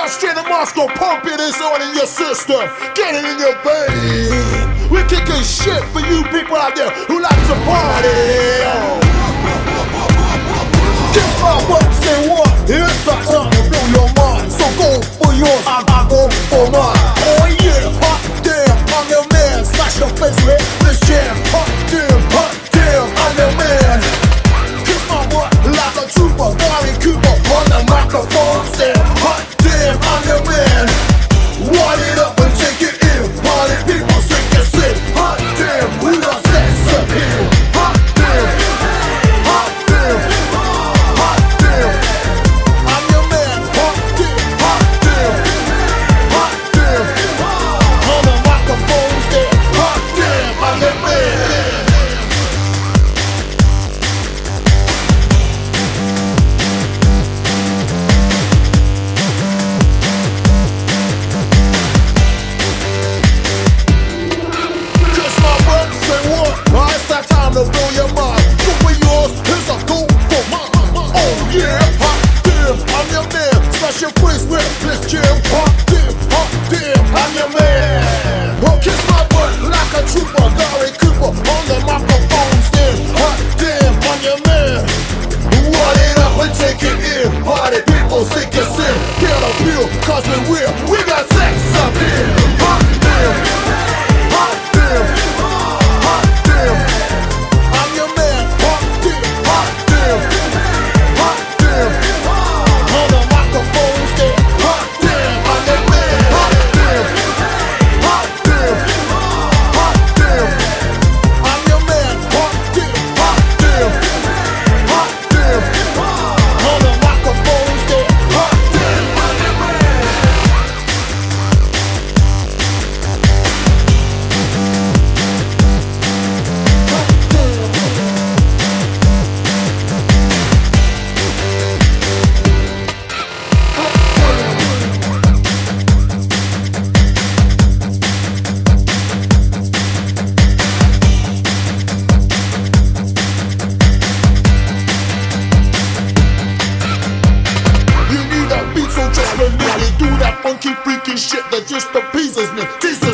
Now straight to Moscow, pumping this on in your system. Get it in your veins. We're kicking shit for you people out there who like to party. Kiss my butt, say what? It's the time to blow your mind. So go for yours, I, I go for mine. Oh yeah, hot damn, I'm your man. Smash your face with this jam. Hot damn, hot damn, I'm your man. Kiss my butt like a trooper, Gary Cooper on the microphone stand. Your mind. Yours, a for. Oh yeah, hot damn, I'm your man. Smash your face with this jam. Hot damn, hot damn, I'm your man. Kiss my butt like a trooper, Gary Cooper on the microphone stand. Hot damn, I'm your man. And take it in. Party people, cause we funky, freaky shit that just appeases me, me.